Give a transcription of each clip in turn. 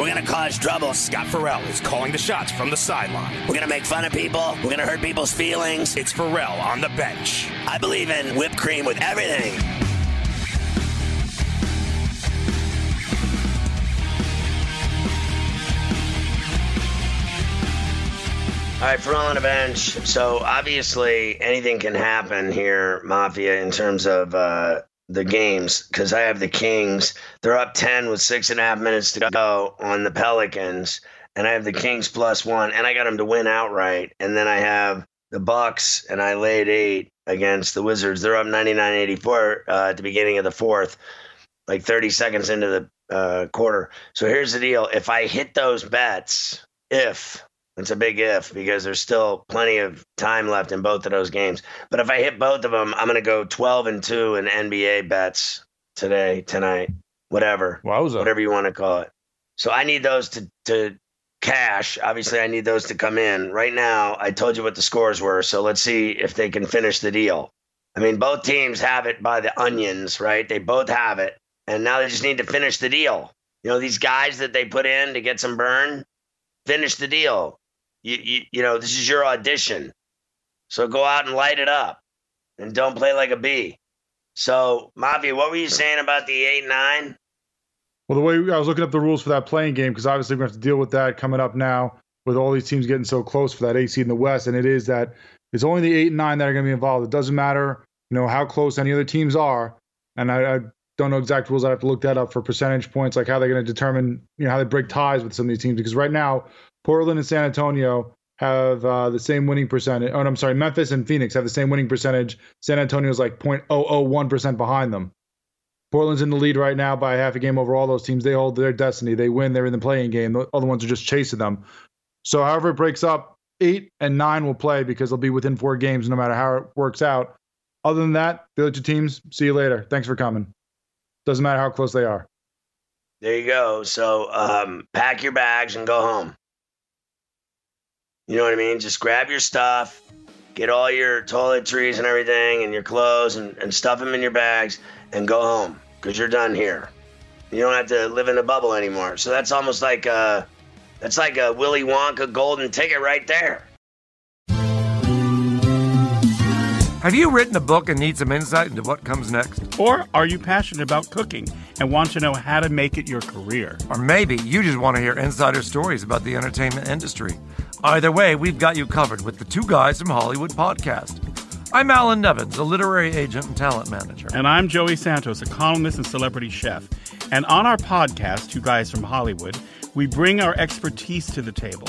We're gonna cause trouble. Scott Ferrall is calling the shots from the sideline. We're gonna make fun of people. We're gonna hurt people's feelings. It's Ferrall on the bench. I believe in whipped cream with everything. All right, Ferrall on the bench. So obviously, anything can happen here, Mafia, in terms of uh, the games because I have the Kings. They're up 10 with six and a half minutes to go on the Pelicans. And I have the Kings plus one, and I got them to win outright. And then I have the Bucks, and I laid eight against the Wizards. They're up 99 84 uh, at the beginning of the fourth, like 30 seconds into the uh, quarter. So here's the deal if I hit those bets, if it's a big if because there's still plenty of time left in both of those games. But if I hit both of them, I'm going to go 12 and 2 in NBA bets today, tonight, whatever. Wowza. Whatever you want to call it. So I need those to, to cash. Obviously, I need those to come in. Right now, I told you what the scores were. So let's see if they can finish the deal. I mean, both teams have it by the onions, right? They both have it. And now they just need to finish the deal. You know, these guys that they put in to get some burn, finish the deal. You, you, you know, this is your audition. So go out and light it up and don't play like a bee. So, Mavi, what were you saying about the 8 9? Well, the way I was looking up the rules for that play-in game, because obviously we're going to have to deal with that coming up now with all these teams getting so close for that eight seed in the West. And it is that it's only the eight and nine that are going to be involved. It doesn't matter, you know, how close any other teams are. And I, I don't know exact rules. I have to look that up for percentage points, like how they're going to determine, you know, how they break ties with some of these teams. Because right now, Portland and San Antonio have uh, the same winning percentage. Oh, I'm sorry, Memphis and Phoenix have the same winning percentage. San Antonio is like 0.001% behind them. Portland's in the lead right now by half a game over all those teams. They hold their destiny. They win. They're in the play-in game. The other ones are just chasing them. So, however it breaks up, eight and nine will play because they'll be within four games no matter how it works out. Other than that, the other two teams, see you later. Thanks for coming. Doesn't matter how close they are. There you go. So, um, pack your bags and go home. You know what I mean? Just grab your stuff, get all your toiletries and everything and your clothes and, and stuff them in your bags and go home because you're done here. You don't have to live in a bubble anymore. So that's almost like a, that's like a Willy Wonka golden ticket right there. Have you written a book and need some insight into what comes next? Or are you passionate about cooking and want to know how to make it your career? Or maybe you just want to hear insider stories about the entertainment industry. Either way, we've got you covered with the Two Guys from Hollywood podcast. I'm Alan Nevins, a literary agent and talent manager. And I'm Joey Santos, a columnist and celebrity chef. And on our podcast, Two Guys from Hollywood, we bring our expertise to the table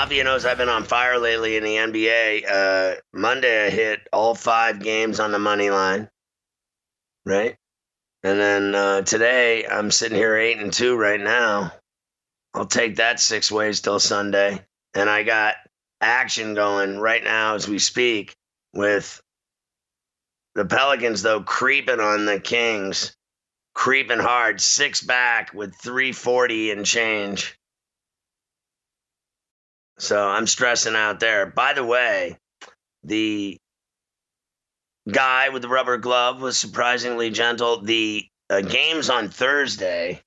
Mafia knows I've been on fire lately in the NBA. Uh, Monday I hit all five games on the money line, right? And then uh, today I'm sitting here eight and two right now. I'll take that six ways till Sunday, and I got action going right now as we speak with the Pelicans, though, creeping on the Kings, creeping hard, six back with 340 and change. So I'm stressing out there. By the way, the guy with the rubber glove was surprisingly gentle. The uh, games on Thursday.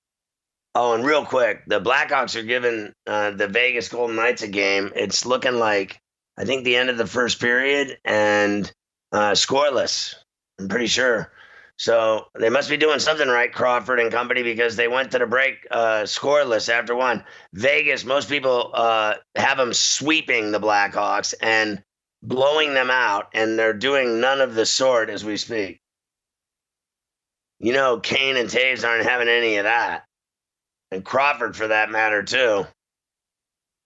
Oh, and real quick, the Blackhawks are giving uh, the Vegas Golden Knights a game. It's looking like I think the end of the first period and uh, scoreless. I'm pretty sure. So they must be doing something right, Crawford and company, because they went to the break uh, scoreless after one. Vegas, most people uh, have them sweeping the Blackhawks and blowing them out, and they're doing none of the sort as we speak. You know, Kane and Toews aren't having any of that, and Crawford for that matter too.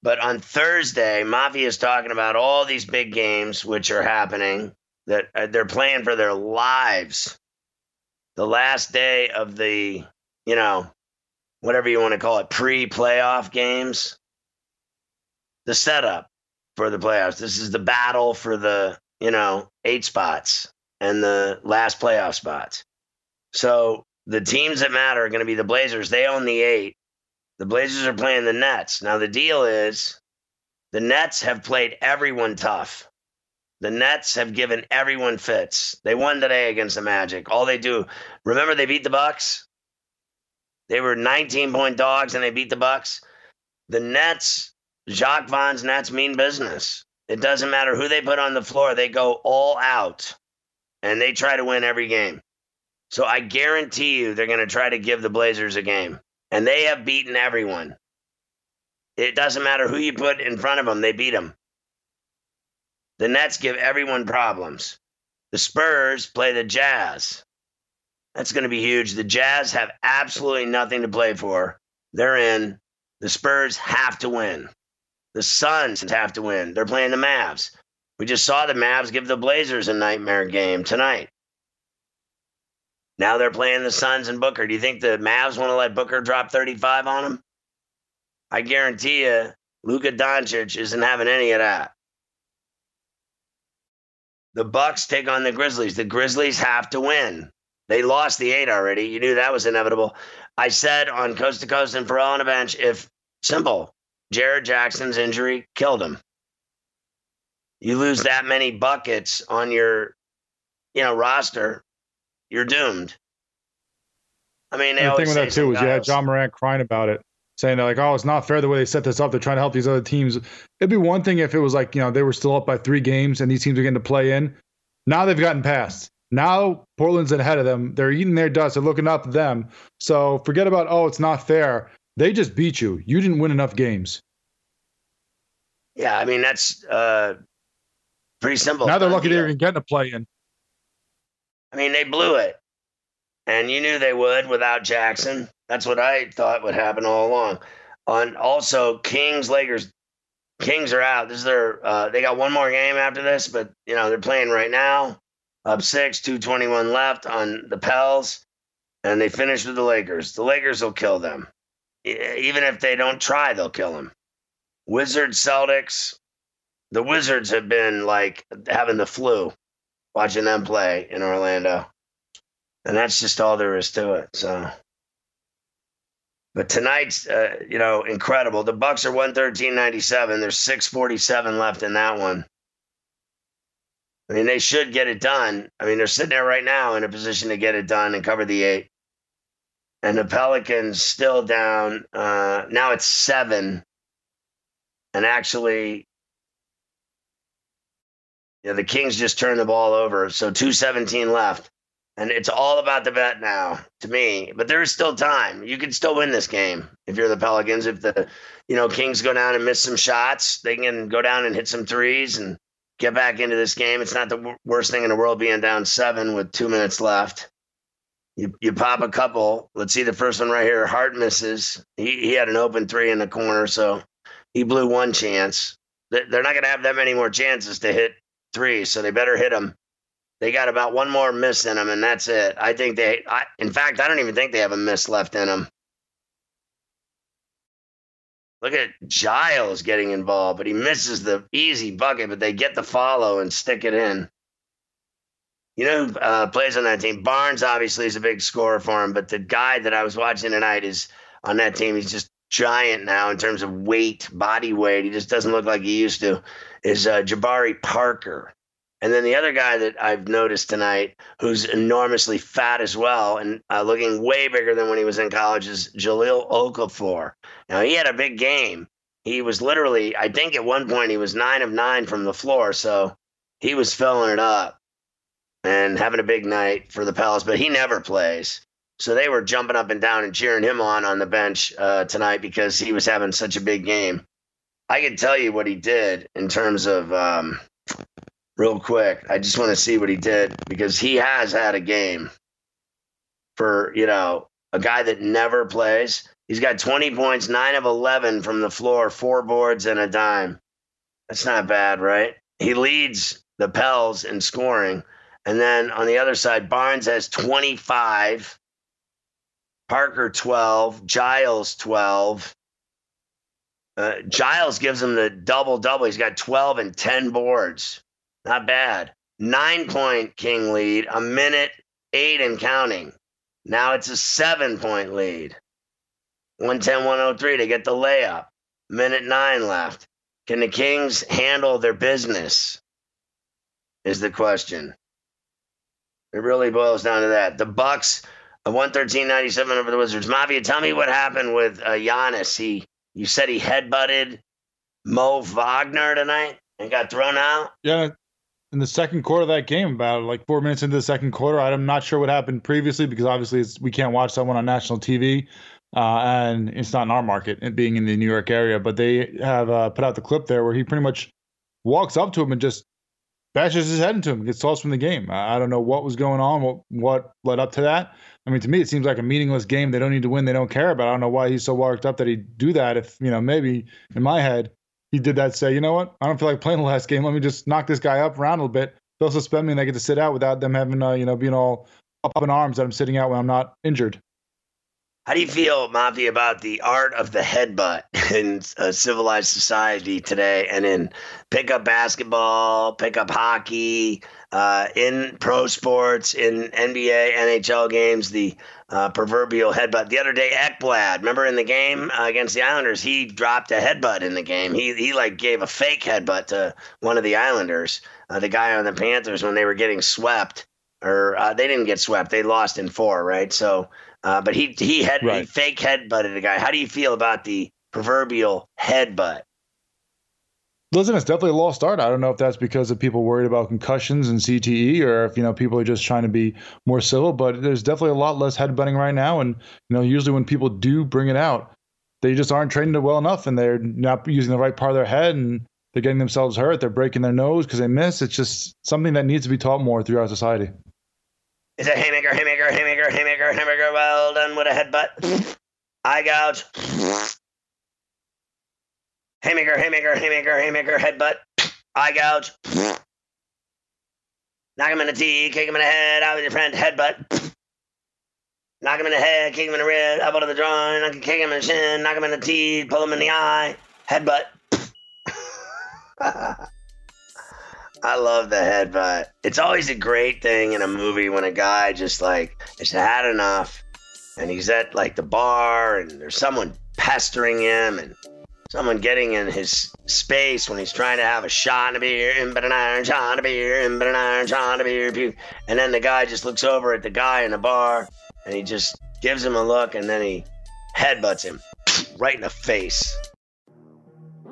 But on Thursday, Mafia is talking about all these big games which are happening that uh, they're playing for their lives. The last day of the, you know, whatever you want to call it, pre-playoff games. The setup for the playoffs. This is the battle for the, you know, eight spots and the last playoff spots. So the teams that matter are going to be the Blazers. They own the eight. The Blazers are playing the Nets. Now, the deal is the Nets have played everyone tough. The Nets have given everyone fits. They won today against the Magic. All they do, remember they beat the Bucks? They were 19 point dogs and they beat the Bucks. The Nets, Jacque Vaughn's Nets mean business. It doesn't matter who they put on the floor, they go all out and they try to win every game. So I guarantee you they're going to try to give the Blazers a game. And they have beaten everyone. It doesn't matter who you put in front of them, they beat them. The Nets give everyone problems. The Spurs play the Jazz. That's going to be huge. The Jazz have absolutely nothing to play for. They're in. The Spurs have to win. The Suns have to win. They're playing the Mavs. We just saw the Mavs give the Blazers a nightmare game tonight. Now they're playing the Suns and Booker. Do you think the Mavs want to let Booker drop 35 on them? I guarantee you, Luka Doncic isn't having any of that. The Bucks take on the Grizzlies. The Grizzlies have to win. They lost the eight already. You knew that was inevitable. I said on Coast to Coast and Ferrall on a bench, if simple, Jaren Jackson's injury killed him. You lose that many buckets on your, you know, roster, you're doomed. I mean, they the thing with that too was you had Ja Morant crying about it, saying that like, oh, it's not fair the way they set this up. They're trying to help these other teams. It'd be one thing if it was like you know they were still up by three games and these teams are getting to play in. Now they've gotten past. Now Portland's ahead of them. They're eating their dust. They're looking up at them. So forget about oh, it's not fair. They just beat you. You didn't win enough games. Yeah, I mean that's uh, pretty simple. Now they're lucky they're even getting a play in. I mean, they blew it. And you knew they would without Jackson. That's what I thought would happen all along. On also Kings, Lakers, Kings are out. This is their uh, they got one more game after this, but you know, they're playing right now. Up six, 221 left on the Pels, and they finish with the Lakers. The Lakers will kill them. Even if they don't try, they'll kill them. Wizards, Celtics. The Wizards have been like having the flu watching them play in Orlando. And that's just all there is to it. So, but tonight's, uh, you know, incredible. The Bucks are one thirteen ninety seven. There's six forty seven left in that one. I mean, they should get it done. I mean, they're sitting there right now in a position to get it done and cover the eight. And the Pelicans still down. Uh, now it's seven. And actually, yeah, the Kings just turned the ball over. So 217 left. And it's all about the bet now to me. But there is still time. You can still win this game if you're the Pelicans. If the you know Kings go down and miss some shots, they can go down and hit some threes and get back into this game. It's not the w- worst thing in the world being down seven with two minutes left. You you pop a couple. Let's see the first one right here. Hart misses. He he had an open three in the corner, so he blew one chance. They- They're not going to have that many more chances to hit three, so they better hit them. They got about one more miss in them, and that's it. I think they. I, in fact, I don't even think they have a miss left in them. Look at Giles getting involved, but he misses the easy bucket, but they get the follow and stick it in. You know who uh, plays on that team? Barnes obviously is a big scorer for him, but the guy that I was watching tonight is on that team. He's just giant now in terms of weight, body weight. He just doesn't look like he used to. Is uh, Jabari Parker. And then the other guy that I've noticed tonight, who's enormously fat as well and uh, looking way bigger than when he was in college, is Jahlil Okafor. Now, he had a big game. He was literally, I think at one point, he was nine of nine from the floor. So he was filling it up and having a big night for the Pels, but he never plays. So they were jumping up and down and cheering him on on the bench uh, tonight because he was having such a big game. I can tell you what he did in terms of um, real quick. I just want to see what he did because he has had a game for, you know, a guy that never plays. He's got 20 points, 9 of 11 from the floor, four boards and a dime. That's not bad, right? He leads the Pels in scoring. And then on the other side, Barnes has 25, Parker 12, Giles 12. Uh, Giles gives him the double double. He's got 12 and 10 boards. Not bad. Nine point King lead, a minute eight and counting. Now it's a seven point lead. 110 103 to get the layup. Minute nine left. Can the Kings handle their business? Is the question. It really boils down to that. The Bucks, a 113.97 over the Wizards. Mafia, tell me what happened with uh, Giannis. He, you said he headbutted Mo Wagner tonight and got thrown out. Yeah, in the second quarter of that game, about like four minutes into the second quarter. I'm not sure what happened previously because obviously we can't watch that one on national TV, uh, and it's not in our market, it being in the New York area. But they have uh, put out the clip there where he pretty much walks up to him and just bashes his head into him, and gets tossed from the game. I don't know what was going on, what what led up to that. I mean, to me, it seems like a meaningless game. They don't need to win. They don't care about. I don't know why he's so worked up that he'd do that. If you know, maybe in my head, he did that. Say, you know what? I don't feel like playing the last game. Let me just knock this guy up around a little bit. They'll suspend me, and I get to sit out without them having, uh, you know, being all up in arms that I'm sitting out when I'm not injured. How do you feel, Monty, about the art of the headbutt in civilized society today and in pickup basketball, pickup hockey, uh, in pro sports, in NBA, NHL games, the uh, proverbial headbutt. The other day, Ekblad, remember in the game against the Islanders, he dropped a headbutt in the game. He, he like gave a fake headbutt to one of the Islanders, uh, the guy on the Panthers when they were getting swept. Or uh, they didn't get swept; they lost in four, right? So uh, but he he had right. he fake headbutted a guy. How do you feel about the proverbial headbutt? Listen, it's definitely a lost art. I don't know if that's because of people worried about concussions and CTE, or if you know people are just trying to be more civil. But there's definitely a lot less headbutting right now, and you know usually when people do bring it out, they just aren't trained it well enough, and they're not using the right part of their head, and they're getting themselves hurt. They're breaking their nose because they miss. It's just something that needs to be taught more throughout society. It's a haymaker, haymaker, haymaker, haymaker, haymaker. Well done with a headbutt. Eye gouge. Haymaker, haymaker, haymaker, haymaker, headbutt. Eye gouge. Knock him in the tee, kick him in the head, out with your friend, headbutt. Knock him in the head, kick him in the rib, elbow to the joint, knock, kick him in the shin, knock him in the tee, pull him in the eye, headbutt. I love the headbutt. It's always a great thing in a movie when a guy just like has had enough and he's at like the bar and there's someone pestering him and someone getting in his space when he's trying to have a shot of beer, and but an iron shot of beer, and but an iron shot of beer, and then the guy just looks over at the guy in the bar and he just gives him a look and then he headbutts him right in the face.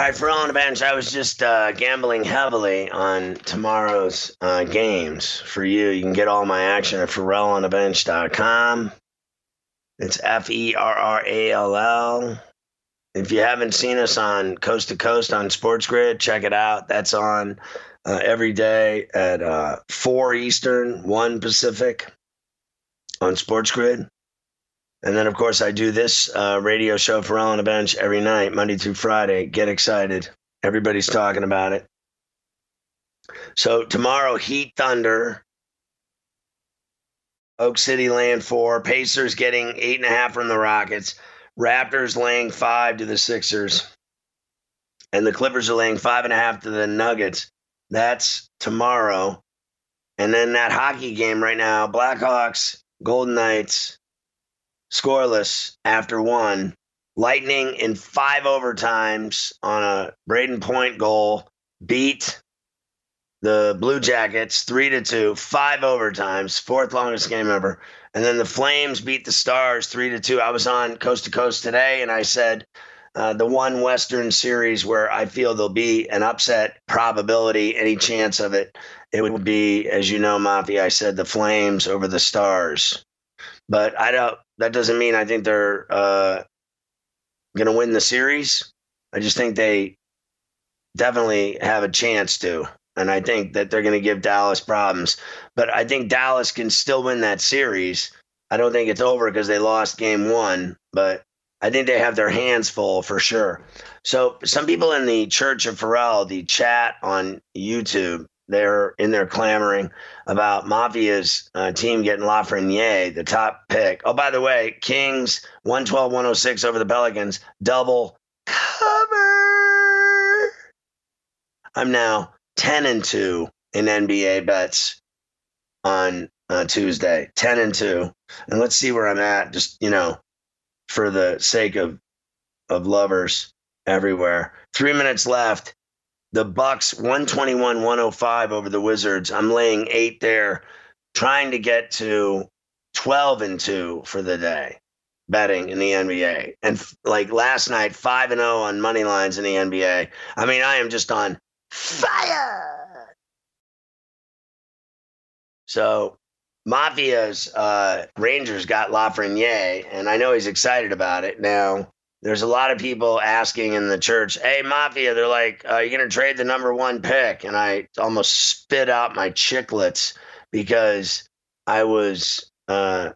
All right, for on the bench, I was just uh, gambling heavily on tomorrow's uh, games for you. You can get all my action at FerrallOnTheBench.com. It's F E R R A L L. If you haven't seen us on Coast to Coast on Sports Grid, check it out. That's on uh, every day at uh, 4 Eastern, 1 Pacific on Sports Grid. And then, of course, I do this uh, radio show for All on the Bench every night, Monday through Friday. Get excited. Everybody's talking about it. So, tomorrow, Heat Thunder, Oak City land four, Pacers getting eight and a half from the Rockets, Raptors laying five to the Sixers, and the Clippers are laying five and a half to the Nuggets. That's tomorrow. And then that hockey game right now Blackhawks, Golden Knights scoreless after one. Lightning in five overtimes on a Brayden Point goal beat the Blue Jackets three to two, five overtimes, fourth longest game ever. And then the Flames beat the Stars three to two. I was on Coast to Coast today, and I said uh, the one Western series where I feel there'll be an upset probability, any chance of it, it would be, as you know, Mafia. I said the Flames over the Stars, but I don't that doesn't mean I think they're uh, going to win the series. I just think they definitely have a chance to. And I think that they're going to give Dallas problems. But I think Dallas can still win that series. I don't think it's over because they lost game one, but I think they have their hands full for sure. So, some people in the Church of Ferrall, the chat on YouTube, they're in there clamoring about Mafia's uh, team getting Lafreniere, the top pick. Oh, by the way, Kings 112 106 over the Pelicans, double cover. I'm now 10 and 2 in NBA bets on uh, Tuesday. 10 and 2. And let's see where I'm at, just, you know, for the sake of, of lovers everywhere. Three minutes left the Bucks 121 105 over the Wizards. I'm laying eight there, trying to get to 12 and 2 for the day betting in the NBA. And like last night, 5 and 0 on money lines in the NBA. I mean, I am just on fire. So Mafia's uh, Rangers got Lafreniere, and I know he's excited about it. Now, there's a lot of people asking in the church, "Hey, Mafia," they're like, "Are you going to trade the number one pick?" And I almost spit out my chiclets because I was uh,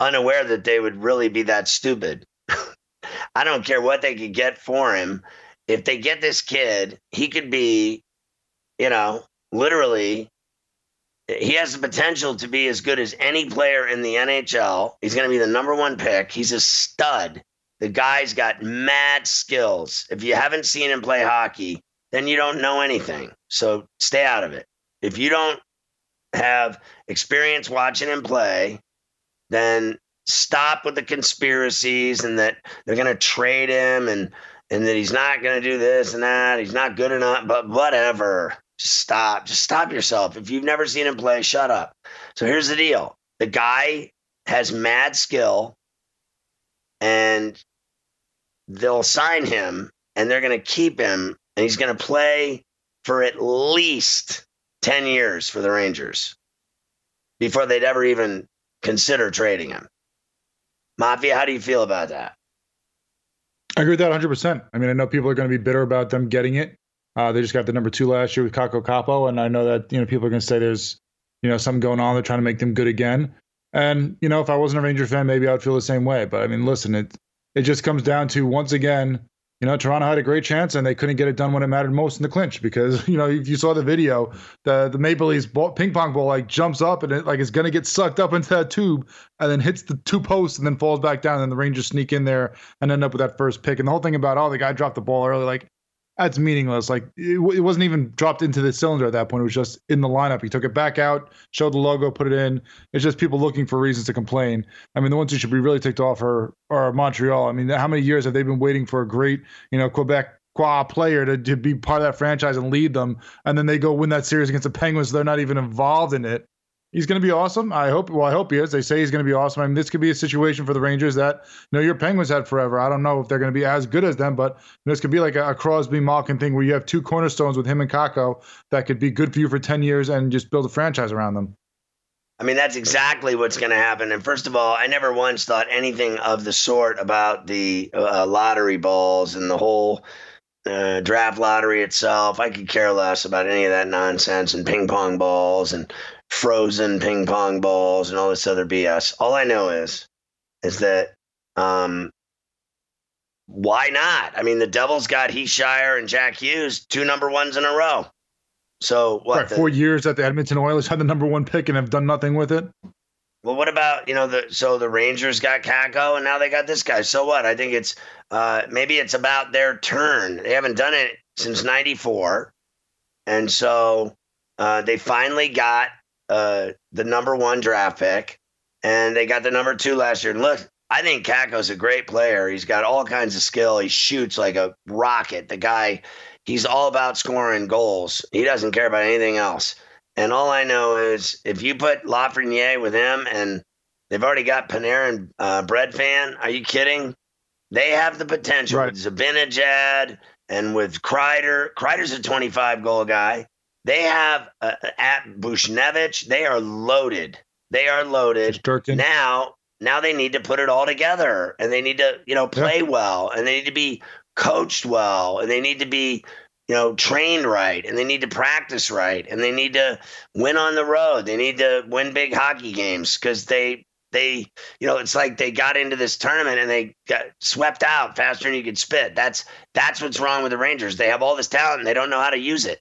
unaware that they would really be that stupid. I don't care what they could get for him. If they get this kid, he could be, you know, literally. He has the potential to be as good as any player in the NHL. He's going to be the number one pick. He's a stud the guy's got mad skills. If you haven't seen him play hockey, then you don't know anything. So stay out of it. If you don't have experience watching him play, then stop with the conspiracies and that they're going to trade him and and that he's not going to do this and that. He's not good enough, but whatever. Just stop. Just stop yourself. If you've never seen him play, shut up. So here's the deal. The guy has mad skill and they'll sign him and they're going to keep him and he's going to play for at least 10 years for the Rangers before they'd ever even consider trading him. Mafia, how do you feel about that? I agree with that 100%. I mean, I know people are going to be bitter about them getting it. Uh, they just got the number two last year with Kakko Kaapo, and I know that you know people are going to say there's you know something going on. They're trying to make them good again. And you know, if I wasn't a Ranger fan, maybe I'd feel the same way. But I mean, listen, it it just comes down to once again, you know, Toronto had a great chance and they couldn't get it done when it mattered most in the clinch because, you know, if you saw the video, the the Maple Leafs ball, ping pong ball like jumps up and it like is to get sucked up into that tube and then hits the two posts and then falls back down. And the Rangers sneak in there and end up with that first pick. And the whole thing about, oh, the guy dropped the ball early, like that's meaningless. Like it, it, wasn't even dropped into the cylinder at that point. It was just in the lineup. He took it back out, showed the logo, put it in. It's just people looking for reasons to complain. I mean, the ones who should be really ticked off are, are Montreal. I mean, how many years have they been waiting for a great, you know, Quebec player to, to be part of that franchise and lead them, and then they go win that series against the Penguins. So they're not even involved in it he's going to be awesome. I hope. Well, I hope he is. They say he's going to be awesome. I mean, this could be a situation for the Rangers that you know your Penguins had forever. I don't know if they're going to be as good as them, but this could be like a, a Crosby Malkin thing where you have two cornerstones with him and Kakko that could be good for you for ten years and just build a franchise around them. I mean, that's exactly what's going to happen. And first of all, I never once thought anything of the sort about the uh, lottery balls and the whole uh, draft lottery itself. I could care less about any of that nonsense and ping pong balls and frozen ping pong balls and all this other BS. All I know is is that um, why not? I mean, the Devils got Hischier and Jack Hughes, two number ones in a row. So what? Right, the, four years that the Edmonton Oilers had the number one pick and have done nothing with it. Well, what about you know the so the Rangers got Kakko and now they got this guy. So what? I think it's uh, maybe it's about their turn. They haven't done it since '94, and so uh, they finally got uh, the number one draft pick, and they got the number two last year. And look, I think Kakko's a great player. He's got all kinds of skill. He shoots like a rocket. The guy, he's all about scoring goals. He doesn't care about anything else. And all I know is if you put Lafreniere with him, and they've already got Panarin, uh, Bread fan. Are you kidding? They have the potential right. with Zibanejad and with Kreider. Kreider's a 25 goal guy. They have uh, at Buchnevich. They are loaded. They are loaded. Now, now they need to put it all together, and they need to, you know, play well, and they need to be coached well, and they need to be, you know, trained right, and they need to practice right, and they need to win on the road. They need to win big hockey games because they they you know it's like they got into this tournament and they got swept out faster than you could spit that's that's what's wrong with the rangers they have all this talent and they don't know how to use it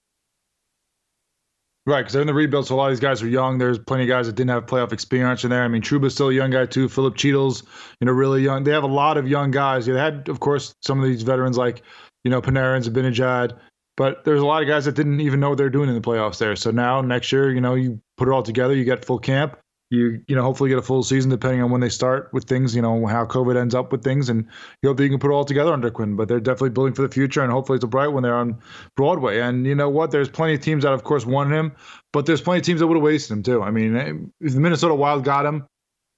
Right, because they're in the rebuild, so a lot of these guys are young. There's plenty of guys that didn't have playoff experience in there. I mean, Trouba's still a young guy too. Philip Chytil's, you know, really young. They have a lot of young guys. They had, of course, some of these veterans like, you know, Panarin, Zibanejad, but there's a lot of guys that didn't even know what they're doing in the playoffs there. So now next year, you know, you put it all together, you get full camp you you know hopefully get a full season depending on when they start with things you know how covid ends up with things and you hope that you can put it all together under quinn. But they're definitely building for the future and hopefully it's a bright one they're on broadway. And you know what? There's plenty of teams that of course wanted him but there's plenty of teams that would have wasted him too. I mean eh, if the minnesota wild got him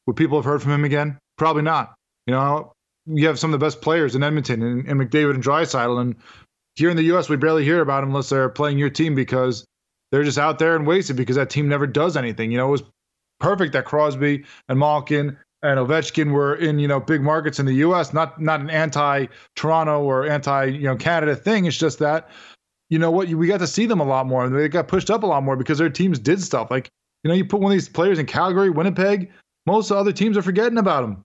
would people have heard from him again? Probably not. You know you have some of the best players in edmonton and, and mcdavid and draisaitl and here in the us we barely hear about them unless they're playing your team because they're just out there and wasted because that team never does anything. You know, it was perfect that Crosby and Malkin and Ovechkin were in you know big markets in the U.S. Not not an anti-Toronto or anti you know Canada thing. It's just that you know what we got to see them a lot more. and They got pushed up a lot more because their teams did stuff like you know you put one of these players in Calgary, Winnipeg. Most other teams are forgetting about them.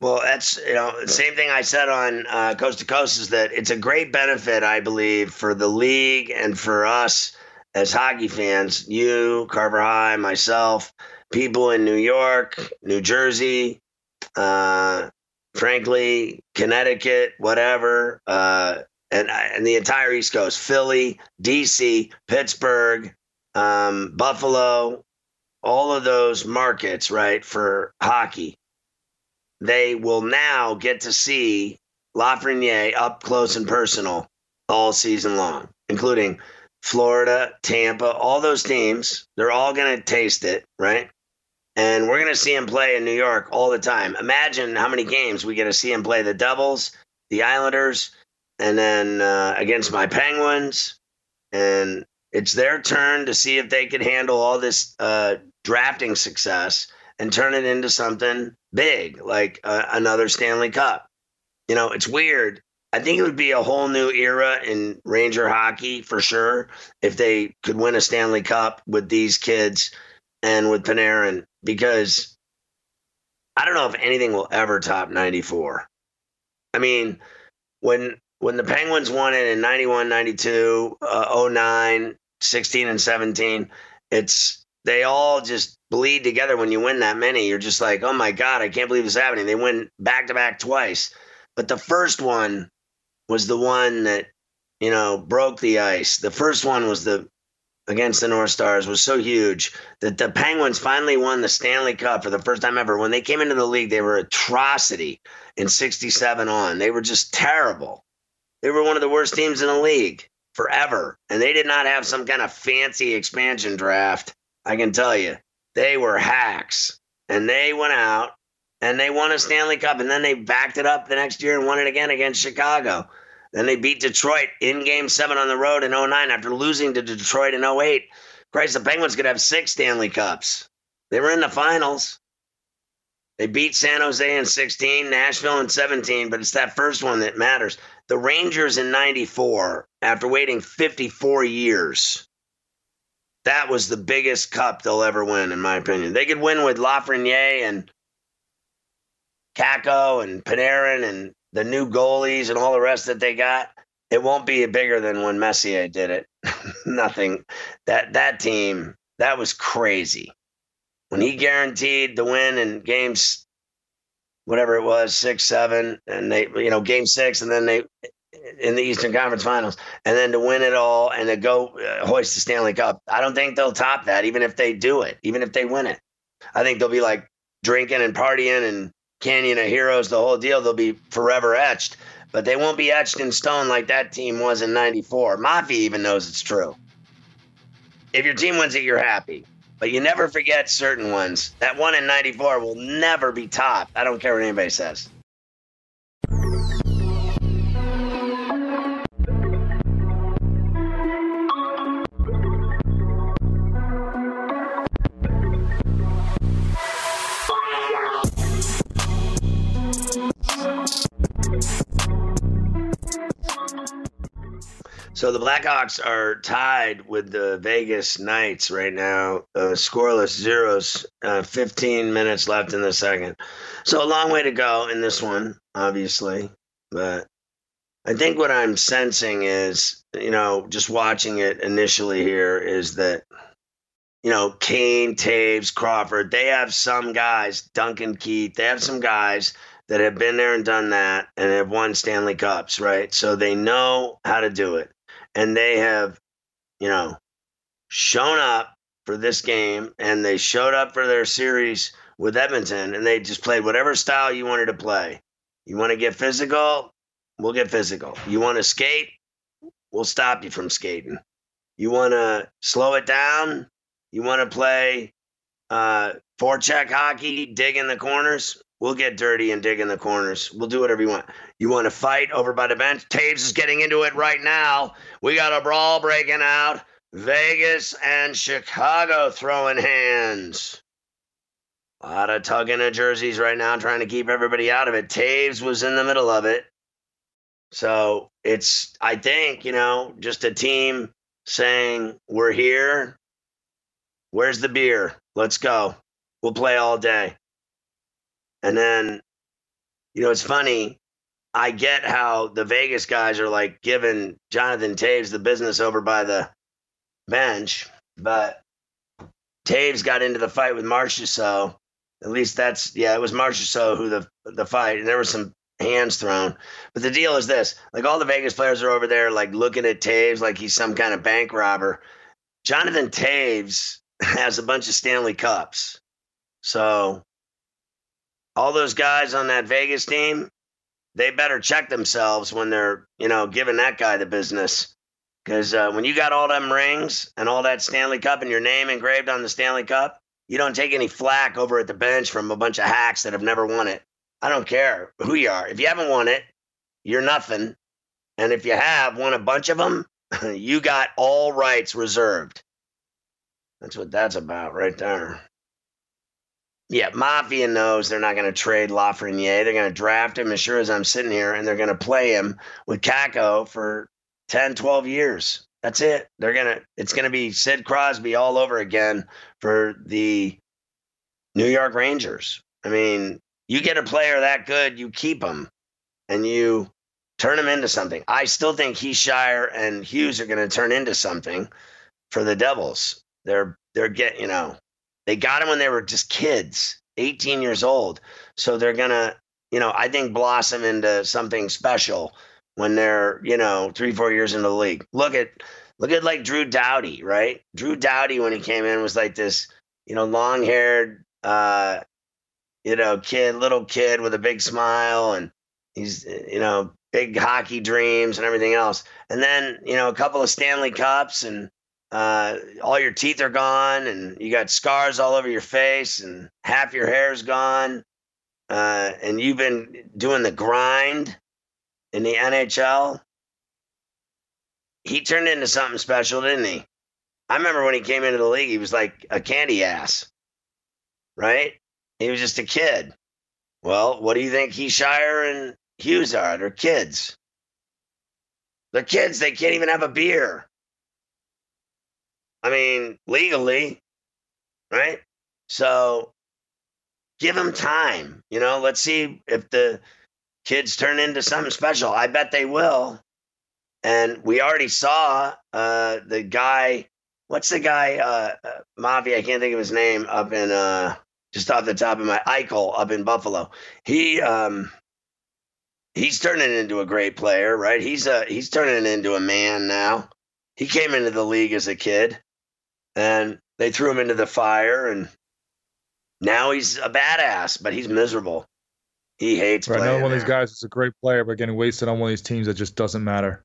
Well, that's you know same thing I said on uh, Coast to Coast is that it's a great benefit I believe for the league and for us as hockey fans, you, Carver High, myself, people in New York, New Jersey, uh, frankly, Connecticut, whatever, uh, and and the entire East Coast, Philly, DC, Pittsburgh, um, Buffalo, all of those markets, right, for hockey, they will now get to see Lafreniere up close and personal all season long, including Florida, Tampa, all those teams, they're all going to taste it, right? And we're going to see him play in New York all the time. Imagine how many games we get to see him play the Devils, the Islanders, and then uh, against my Penguins. And it's their turn to see if they can handle all this uh, drafting success and turn it into something big, like uh, another Stanley Cup. You know, it's weird I think it would be a whole new era in Ranger hockey for sure if they could win a Stanley Cup with these kids and with Panarin because I don't know if anything will ever top 94. I mean, when when the Penguins won it in 91, 92, uh, 09, 16 and 17, it's they all just bleed together when you win that many. You're just like, oh my God, I can't believe this is happening. They win back to back twice. But the first one was the one that, you know, broke the ice. The first one was the against the North Stars was so huge that the Penguins finally won the Stanley Cup for the first time ever. When they came into the league, they were atrocity in 67 on. They were just terrible. They were one of the worst teams in the league forever. And they did not have some kind of fancy expansion draft. I can tell you, they were hacks. And they went out and they won a Stanley Cup. And then they backed it up the next year and won it again against Chicago. Then they beat Detroit in game seven on the road in 09 after losing to Detroit in 08. Christ, the Penguins could have six Stanley Cups. They were in the finals. They beat San Jose in 16, Nashville in 17, but it's that first one that matters. The Rangers in 94, after waiting 54 years, that was the biggest cup they'll ever win, in my opinion. They could win with Lafreniere and Kakko and Panarin and the new goalies and all the rest that they got. It won't be bigger than when Messier did it. Nothing. That that team that was crazy. When he guaranteed the win in games, whatever it was, six, seven, and they, you know, game six, and then they in the Eastern Conference Finals, and then to win it all and to go uh, hoist the Stanley Cup. I don't think they'll top that, even if they do it, even if they win it. I think they'll be like drinking and partying and Canyon of Heroes, the whole deal. They'll be forever etched, but they won't be etched in stone like that team was in '94. Mafia even knows it's true. If your team wins it, you're happy. But you never forget certain ones. That one in 94 will never be topped. I don't care what anybody says. So the Blackhawks are tied with the Vegas Knights right now, uh, scoreless zeros, uh, 15 minutes left in the second. So a long way to go in this one, obviously. But I think what I'm sensing is, you know, just watching it initially here is that, you know, Kane, Toews, Crawford, they have some guys, Duncan Keith, they have some guys that have been there and done that and have won Stanley Cups, right? So they know how to do it and they have, you know, shown up for this game and they showed up for their series with Edmonton and they just played whatever style you wanted to play. You want to get physical? We'll get physical. You want to skate? We'll stop you from skating. You want to slow it down? You want to play uh, forecheck hockey, dig in the corners? We'll get dirty and dig in the corners. We'll do whatever you want. You want to fight over by the bench? Toews is getting into it right now. We got a brawl breaking out. Vegas and Chicago throwing hands. A lot of tugging of jerseys right now, trying to keep everybody out of it. Toews was in the middle of it. So it's, I think, you know, just a team saying, We're here. Where's the beer? Let's go. We'll play all day. And then, you know, it's funny. I get how the Vegas guys are like giving Jonathan Toews the business over by the bench, but Toews got into the fight with Marchessault. At least that's yeah, it was Marchessault who the the fight, and there was some hands thrown. But the deal is this: like all the Vegas players are over there, like looking at Toews like he's some kind of bank robber. Jonathan Toews has a bunch of Stanley Cups, so all those guys on that Vegas team, they better check themselves when they're, you know, giving that guy the business. Because uh, when you got all them rings and all that Stanley Cup and your name engraved on the Stanley Cup, you don't take any flack over at the bench from a bunch of hacks that have never won it. I don't care who you are. If you haven't won it, you're nothing. And if you have won a bunch of them, you got all rights reserved. That's what that's about right there. Yeah, Mafia knows they're not going to trade Lafreniere. They're going to draft him as sure as I'm sitting here, and they're going to play him with Kakko for 10, 12 years. That's it. They're going to, it's going to be Sid Crosby all over again for the New York Rangers. I mean, you get a player that good, you keep him and you turn him into something. I still think Hischier and Hughes are going to turn into something for the Devils. They're they're get you know they got him when they were just kids, 18 years old. So they're gonna you know I think blossom into something special when they're you know three four years into the league. Look at look at like Drew Doughty, right? Drew Doughty when he came in was like this you know long haired uh you know kid little kid with a big smile and he's you know big hockey dreams and everything else. And then, you know, a couple of Stanley Cups and uh, all your teeth are gone and you got scars all over your face and half your hair's gone. Uh, and you've been doing the grind in the NHL. He turned into something special, didn't he? I remember when he came into the league, he was like a candy ass, right? He was just a kid. Well, what do you think Hischier and Hughes are. They're kids. They're kids. They can't even have a beer. I mean, legally, right? So give them time. You know, let's see if the kids turn into something special. I bet they will. And we already saw uh, the guy. What's the guy? Uh, uh. I can't think of his name. Up in uh, just off the top of my Eichel up in Buffalo. He um, he's turning into a great player, right? He's a he's turning into a man now. He came into the league as a kid, and they threw him into the fire, and now he's a badass, but he's miserable. He hates. Right, another one of these guys is a great player, but getting wasted on one of these teams that just doesn't matter.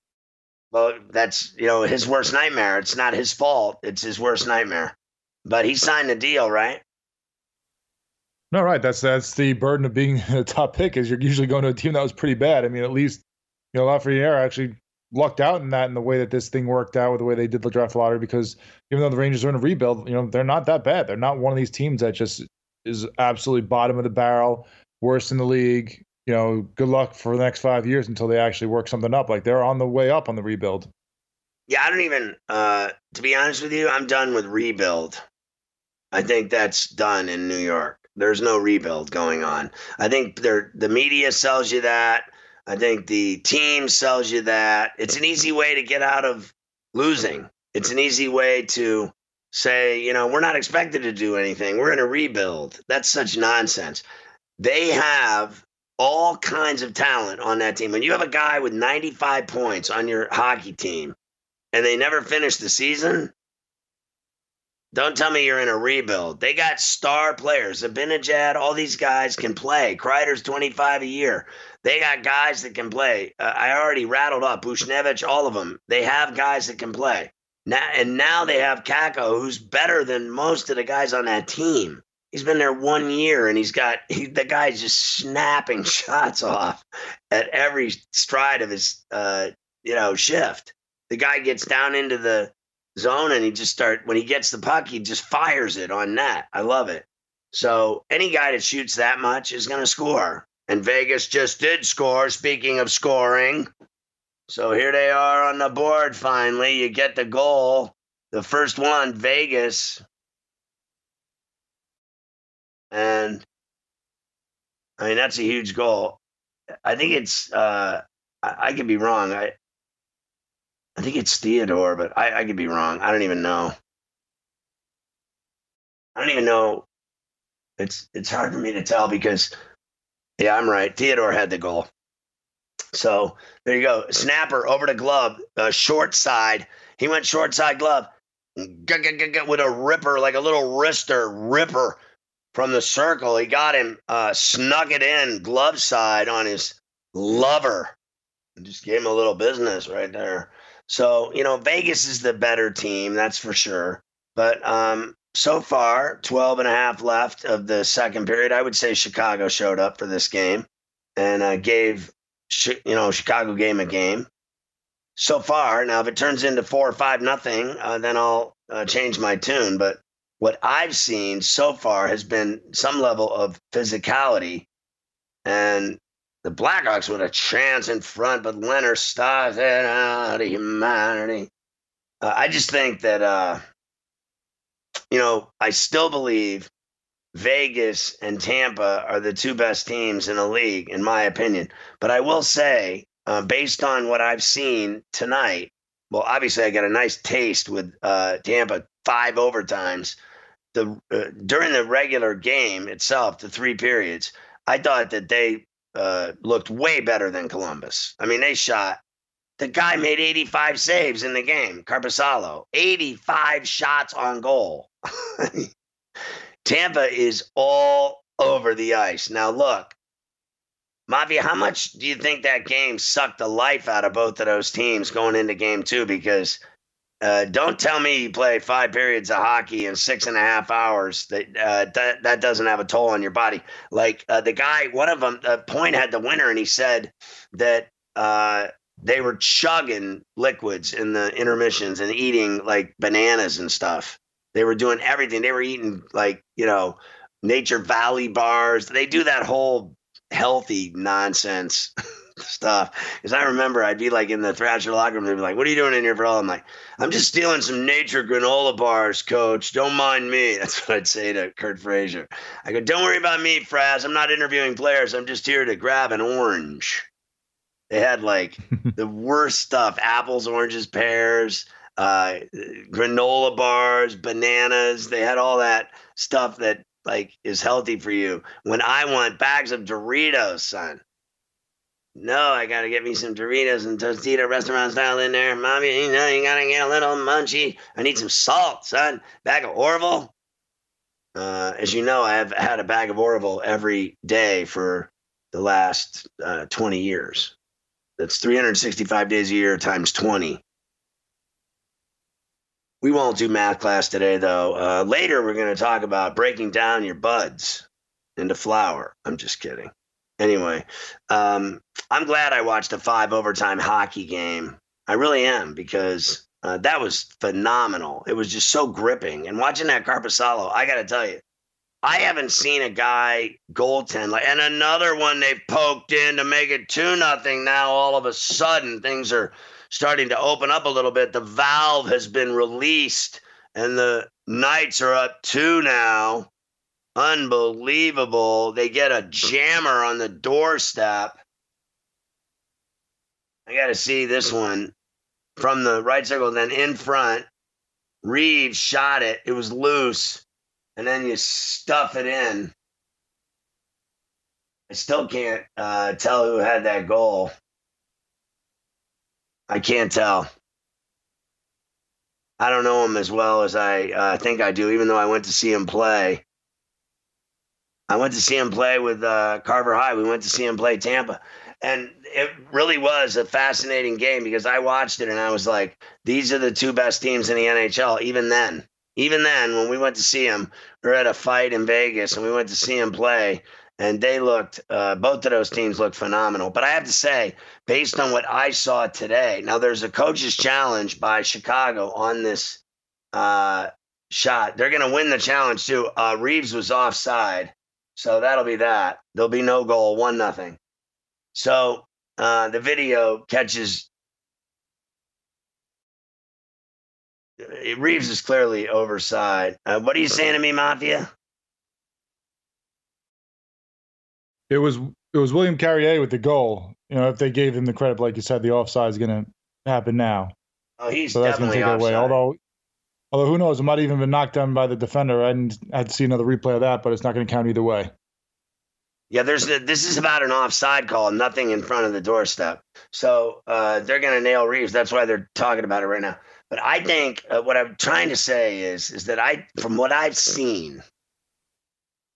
Well, that's you know his worst nightmare. It's not his fault. It's his worst nightmare. But he signed a deal, right? No, right. That's that's the burden of being a top pick is you're usually going to a team that was pretty bad. I mean, at least you know Lafreniere actually lucked out in that in the way that this thing worked out with the way they did the draft lottery because even though the Rangers are in a rebuild, you know they're not that bad. They're not one of these teams that just is absolutely bottom of the barrel, worst in the league. You know, good luck for the next five years until they actually work something up. Like they're on the way up on the rebuild. Yeah, I don't even. Uh, to be honest with you, I'm done with rebuild. I think that's done in New York. There's no rebuild going on. I think they the media sells you that. I think the team sells you that. It's an easy way to get out of losing. It's an easy way to say, you know, we're not expected to do anything. We're in a rebuild. That's such nonsense. They have all kinds of talent on that team. When you have a guy with 95 points on your hockey team and they never finish the season, don't tell me you're in a rebuild. They got star players. Zibanejad, all these guys can play. Kreider's 25 a year. They got guys that can play. Uh, I already rattled up Buchnevich, all of them. They have guys that can play. Now, and now they have Kakko, who's better than most of the guys on that team. He's been there one year, and he's got he, the guy's just snapping shots off at every stride of his, uh, you know, shift. The guy gets down into the zone and he just start when he gets the puck, he just fires it on net. I love it. So any guy that shoots that much is going to score. And Vegas just did score. Speaking of scoring, so here they are on the board. Finally, you get the goal, the first one, Vegas, and I mean that's a huge goal. I think it's. Uh, I, I could be wrong. I I think it's Theodore, but I, I could be wrong. I don't even know. I don't even know. It's it's hard for me to tell because yeah, I'm right. Theodore had the goal. So there you go. Snapper over to glove, uh, short side. He went short side glove with a ripper, like a little wrister ripper from the circle. He got him, uh, snuck it in glove side on his lover. Just gave him a little business right there. So, you know, Vegas is the better team, that's for sure. But um, so far, 12 and a half left of the second period. I would say Chicago showed up for this game and uh, gave, you know, Chicago game a game. So far, now if it turns into four or five nothing, uh, then I'll uh, change my tune. But what I've seen so far has been some level of physicality and the Blackhawks with a chance in front, but Leonard started out of humanity. Uh, I just think that, uh, you know, I still believe Vegas and Tampa are the two best teams in the league, in my opinion. But I will say, uh, based on what I've seen tonight, well, obviously I got a nice taste with uh, Tampa five overtimes. The uh, during the regular game itself, the three periods, I thought that they uh, looked way better than Columbus. I mean, they shot. The guy made 85 saves in the game, Korpisalo. 85 shots on goal. Tampa is all over the ice. Now, look, Mafia, how much do you think that game sucked the life out of both of those teams going into game two? Because uh, don't tell me you play five periods of hockey in six and a half hours. That uh, that that doesn't have a toll on your body. Like uh, the guy, one of them, uh, Point had the winner, and he said that uh, they were chugging liquids in the intermissions and eating like bananas and stuff. They were doing everything. They were eating like you know Nature Valley bars. They do that whole healthy nonsense stuff. Because I remember I'd be like in the Thrasher locker room, they'd be like, "What are you doing in here, bro?" I'm like, "I'm just stealing some Nature granola bars, Coach. Don't mind me." That's what I'd say to Curt Fraser. I go, "Don't worry about me, Fraz. I'm not interviewing players. I'm just here to grab an orange." They had like the worst stuff: apples, oranges, pears. Uh, granola bars, bananas. They had all that stuff that like is healthy for you. When I want bags of Doritos, son. No, I gotta get me some Doritos and Tostito restaurant style in there. Mommy, you know, you gotta get a little munchy. I need some salt, son. Bag of Orville. Uh, as you know, I've had a bag of Orville every day for the last uh, 20 years. That's 365 days a year times 20. We won't do math class today, though. Uh, later, we're going to talk about breaking down your buds into flour. I'm just kidding. Anyway, um, I'm glad I watched a five overtime hockey game. I really am because uh, that was phenomenal. It was just so gripping. And watching that Korpisalo, I got to tell you, I haven't seen a guy goaltend like, and another one they've poked in to make it two nothing. Now all of a sudden things are starting to open up a little bit. The valve has been released, and the Knights are up two now. Unbelievable. They get a jammer on the doorstep. I got to see this one from the right circle, then in front. Reaves shot it. It was loose. And then you stuff it in. I still can't uh, tell who had that goal. I can't tell. I don't know him as well as I uh, think I do, even though I went to see him play. I went to see him play with uh, Carver High. We went to see him play Tampa. And it really was a fascinating game because I watched it and I was like, these are the two best teams in the NHL, even then. Even then, when we went to see him, we were at a fight in Vegas and we went to see him play and they looked uh, both of those teams looked phenomenal but i have to say based on what i saw today now there's a coach's challenge by chicago on this uh, shot they're going to win the challenge too uh, reaves was offside so that'll be that there'll be no goal one nothing so uh, the video catches reaves is clearly overside uh, what are you saying to me mafia It was it was William Carrier with the goal. You know, if they gave him the credit, like you said, the offside is going to happen now. Oh, he's so that's going to take definitely it away. Although, although who knows, it might even been knocked down by the defender. I didn't I had to see another replay of that, but it's not going to count either way. Yeah, there's a, this is about an offside call, nothing in front of the doorstep. So uh, they're going to nail Reaves. That's why they're talking about it right now. But I think uh, what I'm trying to say is is that I, from what I've seen,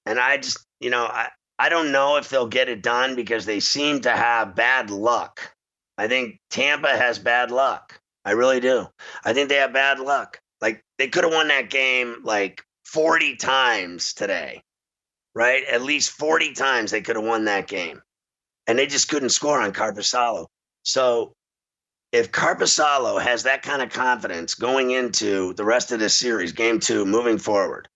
and I just, you know, I, I don't know if they'll get it done because they seem to have bad luck. I think Tampa has bad luck. I really do. I think they have bad luck. Like they could have won that game like 40 times today, right? At least 40 times they could have won that game. And they just couldn't score on Korpisalo. So if Korpisalo has that kind of confidence going into the rest of this series, game two, moving forward,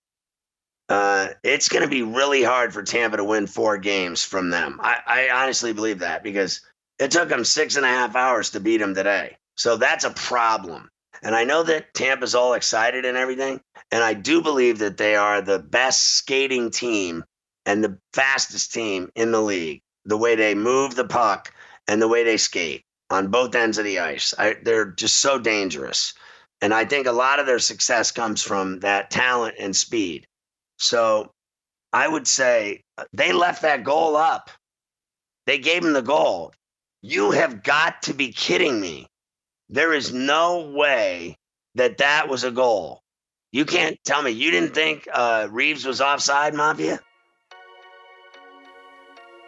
uh, it's going to be really hard for Tampa to win four games from them. I, I honestly believe that because it took them six and a half hours to beat them today. So that's a problem. And I know that Tampa's all excited and everything. And I do believe that they are the best skating team and the fastest team in the league. The way they move the puck and the way they skate. on both ends of the ice. I, they're just so dangerous. And I think a lot of their success comes from that talent and speed. So I would say uh, they left that goal up. They gave him the goal. You have got to be kidding me. There is no way that that was a goal. You can't tell me you didn't think uh, Reaves was offside, Mafia?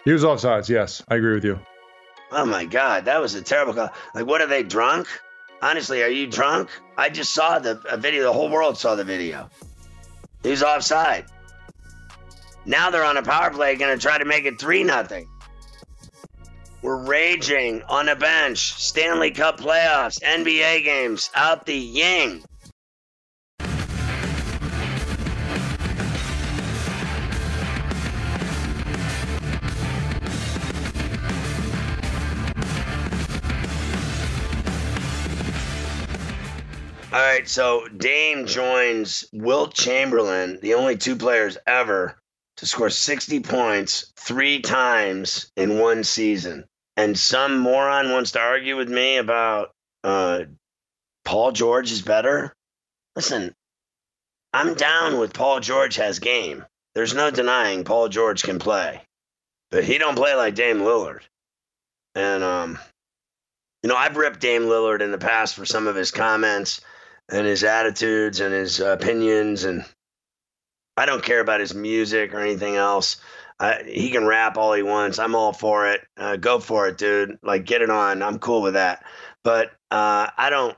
He was offsides. Yes, I agree with you. Oh my God, that was a terrible call. Like, what are they drunk? Honestly, are you drunk? I just saw the a video. The whole world saw the video. He's offside. Now they're on a power play, going to try to make it three nothing. We're raging on the bench. Stanley Cup playoffs, NBA games, out the ying. All right, so Dame joins Wilt Chamberlain, the only two players ever to score 60 points three times in one season. And some moron wants to argue with me about uh, Paul George is better. Listen, I'm down with Paul George has game. There's no denying Paul George can play, but he don't play like Dame Lillard. And um, you know, I've ripped Dame Lillard in the past for some of his comments and his attitudes and his opinions and I don't care about his music or anything else. He can rap all he wants. I'm all for it. Uh, go for it, dude. Like, get it on. I'm cool with that. But uh, I don't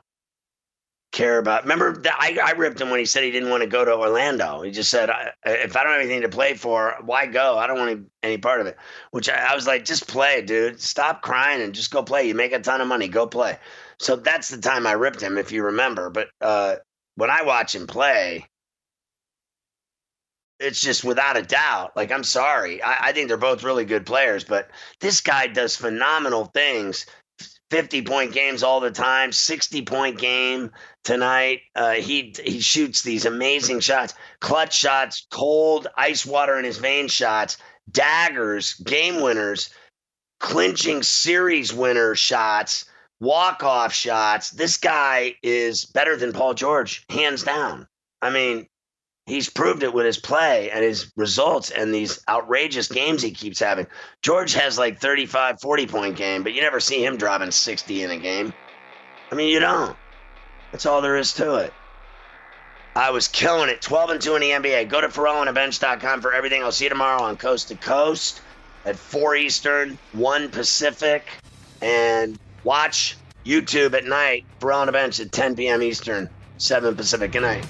care about. Remember, that I, I ripped him when he said he didn't want to go to Orlando. He just said, "If I don't have anything to play for, why go? I don't want any, any part of it." Which I, I was like, "Just play, dude. Stop crying and just go play. You make a ton of money. Go play." So that's the time I ripped him, if you remember. But uh, when I watch him play, it's just without a doubt. Like, I'm sorry. I, I, think they're both really good players, but this guy does phenomenal things. 50 point games all the time, 60 point game tonight. Uh, he he shoots these amazing shots, clutch shots, cold ice water in his vein shots, daggers, game winners, clinching series winner shots walk off shots. This guy is better than Paul George, hands down. I mean, he's proved it with his play and his results and these outrageous games he keeps having. George has like 35, 40 point game, but you never see him dropping 60 in a game. I mean, you don't. That's all there is to it. I was killing it. 12 and 2 in the NBA. Go to FerrallOnTheBench.com for everything. I'll see you tomorrow on Coast to Coast at 4 Eastern, 1 Pacific. And Watch YouTube at night, Ferrall on the Bench at 10 p.m. Eastern, 7 Pacific. Good night.